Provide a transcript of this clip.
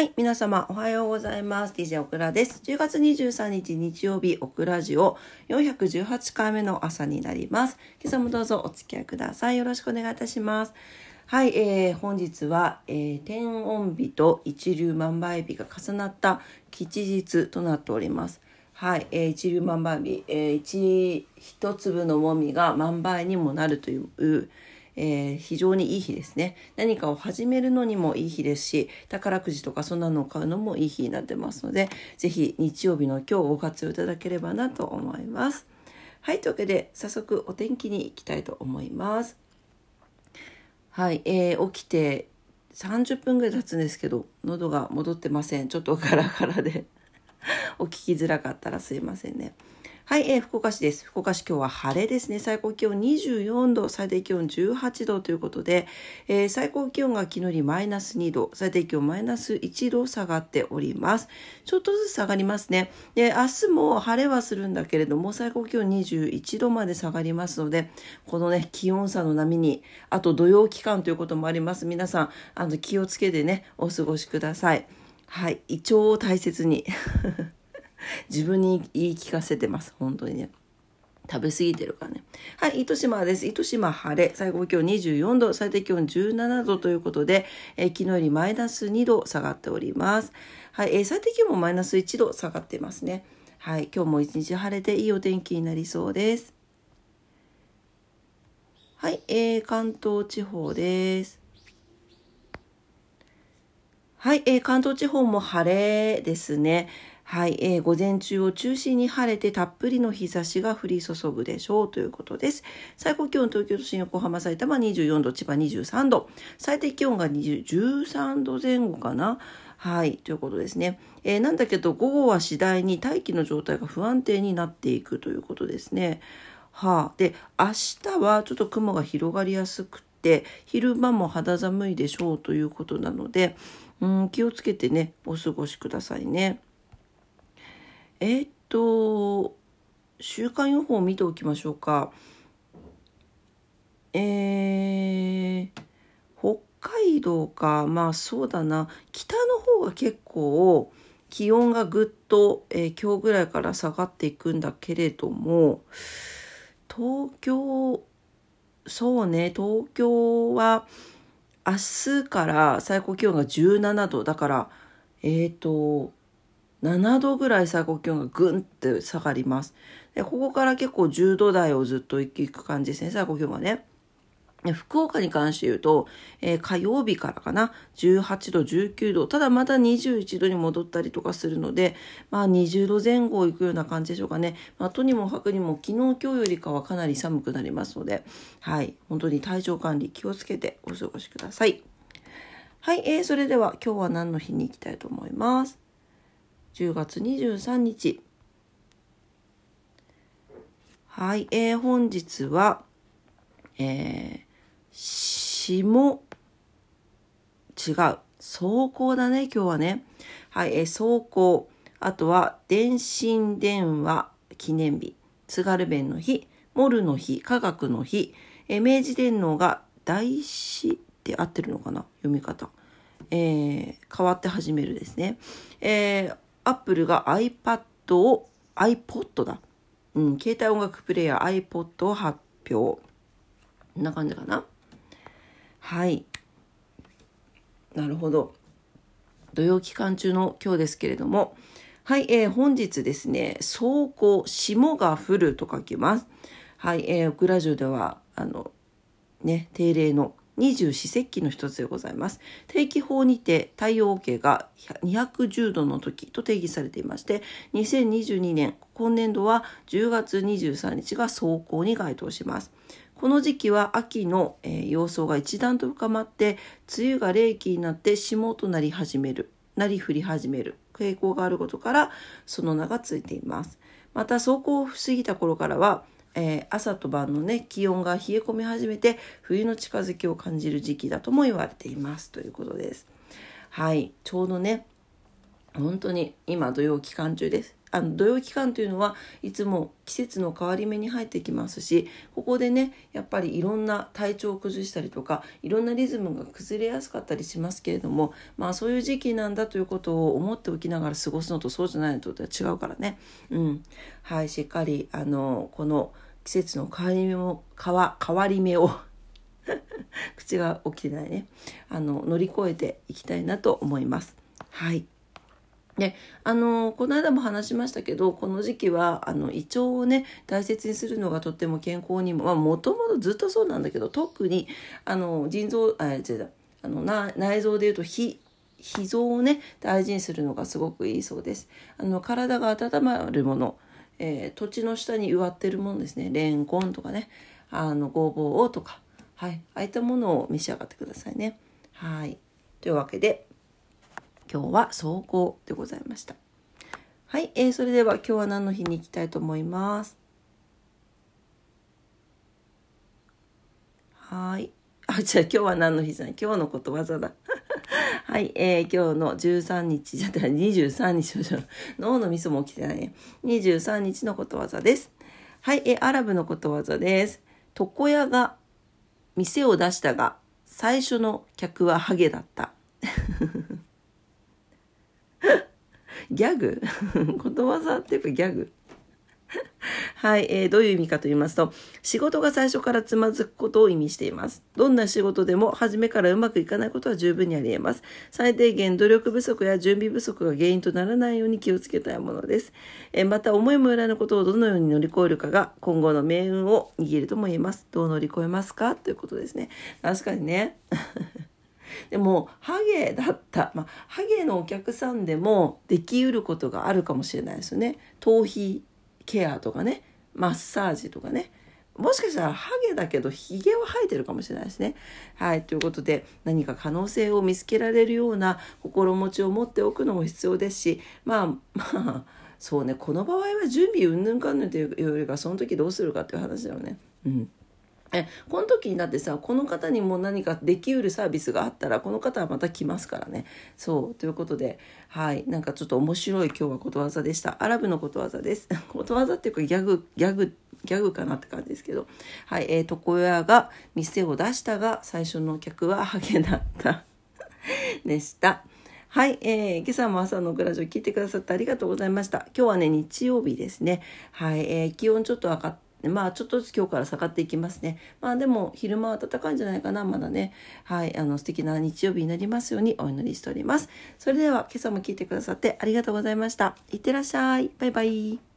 はい、皆様おはようございます。DJ オクラです。10月23日日曜日、オクラジオ418回目の朝になります。今朝もどうぞお付き合いください。よろしくお願いいたします。はい、えー、本日は、えー、天音日と一粒万倍日が重なった吉日となっております。はい、えー、一粒万倍日、えー、一一粒のもみが万倍にもなるという、えー、非常にいい日ですね。何かを始めるのにもいい日ですし、宝くじとかそんなのを買うのもいい日になってますので、ぜひ日曜日の今日ご活用いただければなと思います。はい、というわけで早速お天気に行きたいと思います。はい、えー、起きて30分ぐらい経つんですけど、喉が戻ってません。ちょっとガラガラで お聞きづらかったらすいませんね。はい、えー、福岡市です。福岡市今日は晴れですね。最高気温24度、最低気温18度ということで、えー、最高気温が昨日よりマイナス2度、最低気温マイナス1度下がっております。ちょっとずつ下がりますね。で、明日も晴れはするんだけれども、最高気温21度まで下がりますので、このね、気温差の波に、あと土曜期間ということもあります。皆さん、あの、気をつけてね、お過ごしください。はい、胃腸を大切に。自分に言い聞かせてます。本当にね。食べ過ぎてるからね。はい、糸島です。糸島晴れ。最高気温24度、最低気温17度ということで、えー、昨日よりマイナス2度下がっております。はい、えー、最低気温もマイナス1度下がってますね。はい、今日も一日晴れていいお天気になりそうです。はい、えー、関東地方です。はい、えー、関東地方も晴れですね。はい、えー、午前中を中心に晴れてたっぷりの日差しが降り注ぐでしょうということです。最高気温東京都心、横浜、埼玉24度、千葉23度、最低気温が13度前後かな。はい、ということですね。えー、なんだけど午後は次第に大気の状態が不安定になっていくということですね。はあ、で明日はちょっと雲が広がりやすくて昼間も肌寒いでしょうということなので、うん、気をつけてねお過ごしくださいね。えー、っと週間予報を見ておきましょうか。えー、北海道か。まあそうだな。北の方が結構気温がぐっと、えー、今日ぐらいから下がっていくんだけれども東京そうね。東京は明日から最高気温が17度。だからえっ、ー、と7度ぐらい最高気温がぐんって下がります。で、ここから結構10度台をずっと行く感じですね、最高気温がね。福岡に関して言うと、えー、火曜日からかな、18度、19度、ただまた21度に戻ったりとかするので、まあ20度前後行くような感じでしょうかね。まあ、とにもかくにも昨日今日よりかはかなり寒くなりますので、はい、本当に体調管理気をつけてお過ごしください。はい、えー、それでは今日は何の日に行きたいと思います？10月23日はい、えー、本日は、えー、下違う走行だね今日はね。はい、えー、走行。あとは電信電話記念日。津軽弁の日モルの日科学の日、えー、明治天皇が大師って合ってるのかな読み方。えー、変わって始めるですね。えー、アップルが iPad を iPod だ。うん、携帯音楽プレイヤー iPod を発表。こんな感じかな。はい。なるほど。土曜期間中の今日ですけれども、はい、えー、本日ですね、走行、霜が降ると書きます。はい、えー、オクラジオでは、あの、ね、定例の二十四節気の一つでございます。定期法にて太陽系が210度の時と定義されていまして、2022年、今年度は10月23日が走行に該当します。この時期は秋の、えー、様相が一段と深まって、梅雨が冷気になって霜となり始める、なり降り始める傾向があることから、その名がついています。また、走行を過ぎた頃からは、えー、朝と晩のね気温が冷え込み始めて冬の近づきを感じる時期だとも言われていますということです。はいちょうどね本当に今土曜期間中です。あの土曜期間というのはいつも季節の変わり目に入ってきますしここでねやっぱりいろんな体調を崩したりとかいろんなリズムが崩れやすかったりしますけれどもまあそういう時期なんだということを思っておきながら過ごすのとそうじゃないのとは違うからね。うん、はいしっかりあのこの季節の変わり目も変わ変わり目を 口が起きてないねあの乗り越えていきたいなと思います。はいであのこの間も話しましたけどこの時期はあの胃腸をね大切にするのがとっても健康にももともとずっとそうなんだけど特にあの腎臓あ違うあの内臓でいうと脾脾臓をね大事にするのがすごくいいそうです。あの体が温まるもの、えー、土地の下に植わってるものですね。レンコンとかね。あのごぼうとか、はい、ああいったものを召し上がってくださいね。はい。というわけで今日は走行でございました。はい、えー、それでは今日は何の日に行きたいと思います？はい。あ、じゃあ今日は何の日じゃない？今日のことわざだ。はい、えー、今日の13日じゃったら23日の脳のミスも起きてないね。23日のことわざです。はい、えー、アラブのことわざです。床屋が店を出したが、最初の客はハゲだった。ギャグ？ことわざっていうかギャグはい、えー、どういう意味かと言いますと、仕事が最初からつまずくことを意味しています。どんな仕事でも初めからうまくいかないことは十分にあり得ます。最低限努力不足や準備不足が原因とならないように気をつけたいものです。えー、また、思いもよらぬことをどのように乗り越えるかが今後の命運を握るとも言えます。どう乗り越えますか？ということですね。確かにね。でもハゲだった、まあ、ハゲのお客さんでもできうることがあるかもしれないですよね頭皮ケアとかねマッサージとかねもしかしたらハゲだけどヒゲは生えてるかもしれないですね。はい。ということで何か可能性を見つけられるような心持ちを持っておくのも必要ですしまあまあそうねこの場合は準備うんぬんかんぬんというよりかその時どうするかっていう話だよね。うんえこの時になってさこの方にも何かできうるサービスがあったらこの方はまた来ますからね。そうということではい。なんかちょっと面白い今日はことわざでした。アラブのことわざです。ことわざっていうかギャグギャグギャグかなって感じですけど。はい。えー、床屋が店を出したが最初の客はハゲだった。でした。はい、えー、今朝も朝のグラジオ聞いてくださってありがとうございました。今日はね、日曜日ですね。はい、えー、気温ちょっと上がって、まあちょっとずつ今日から下がっていきますね。まあでも昼間は暖かいんじゃないかな、まだね。はい、あの素敵な日曜日になりますようにお祈りしております。それでは今朝も聞いてくださってありがとうございました。いってらっしゃい。バイバイ。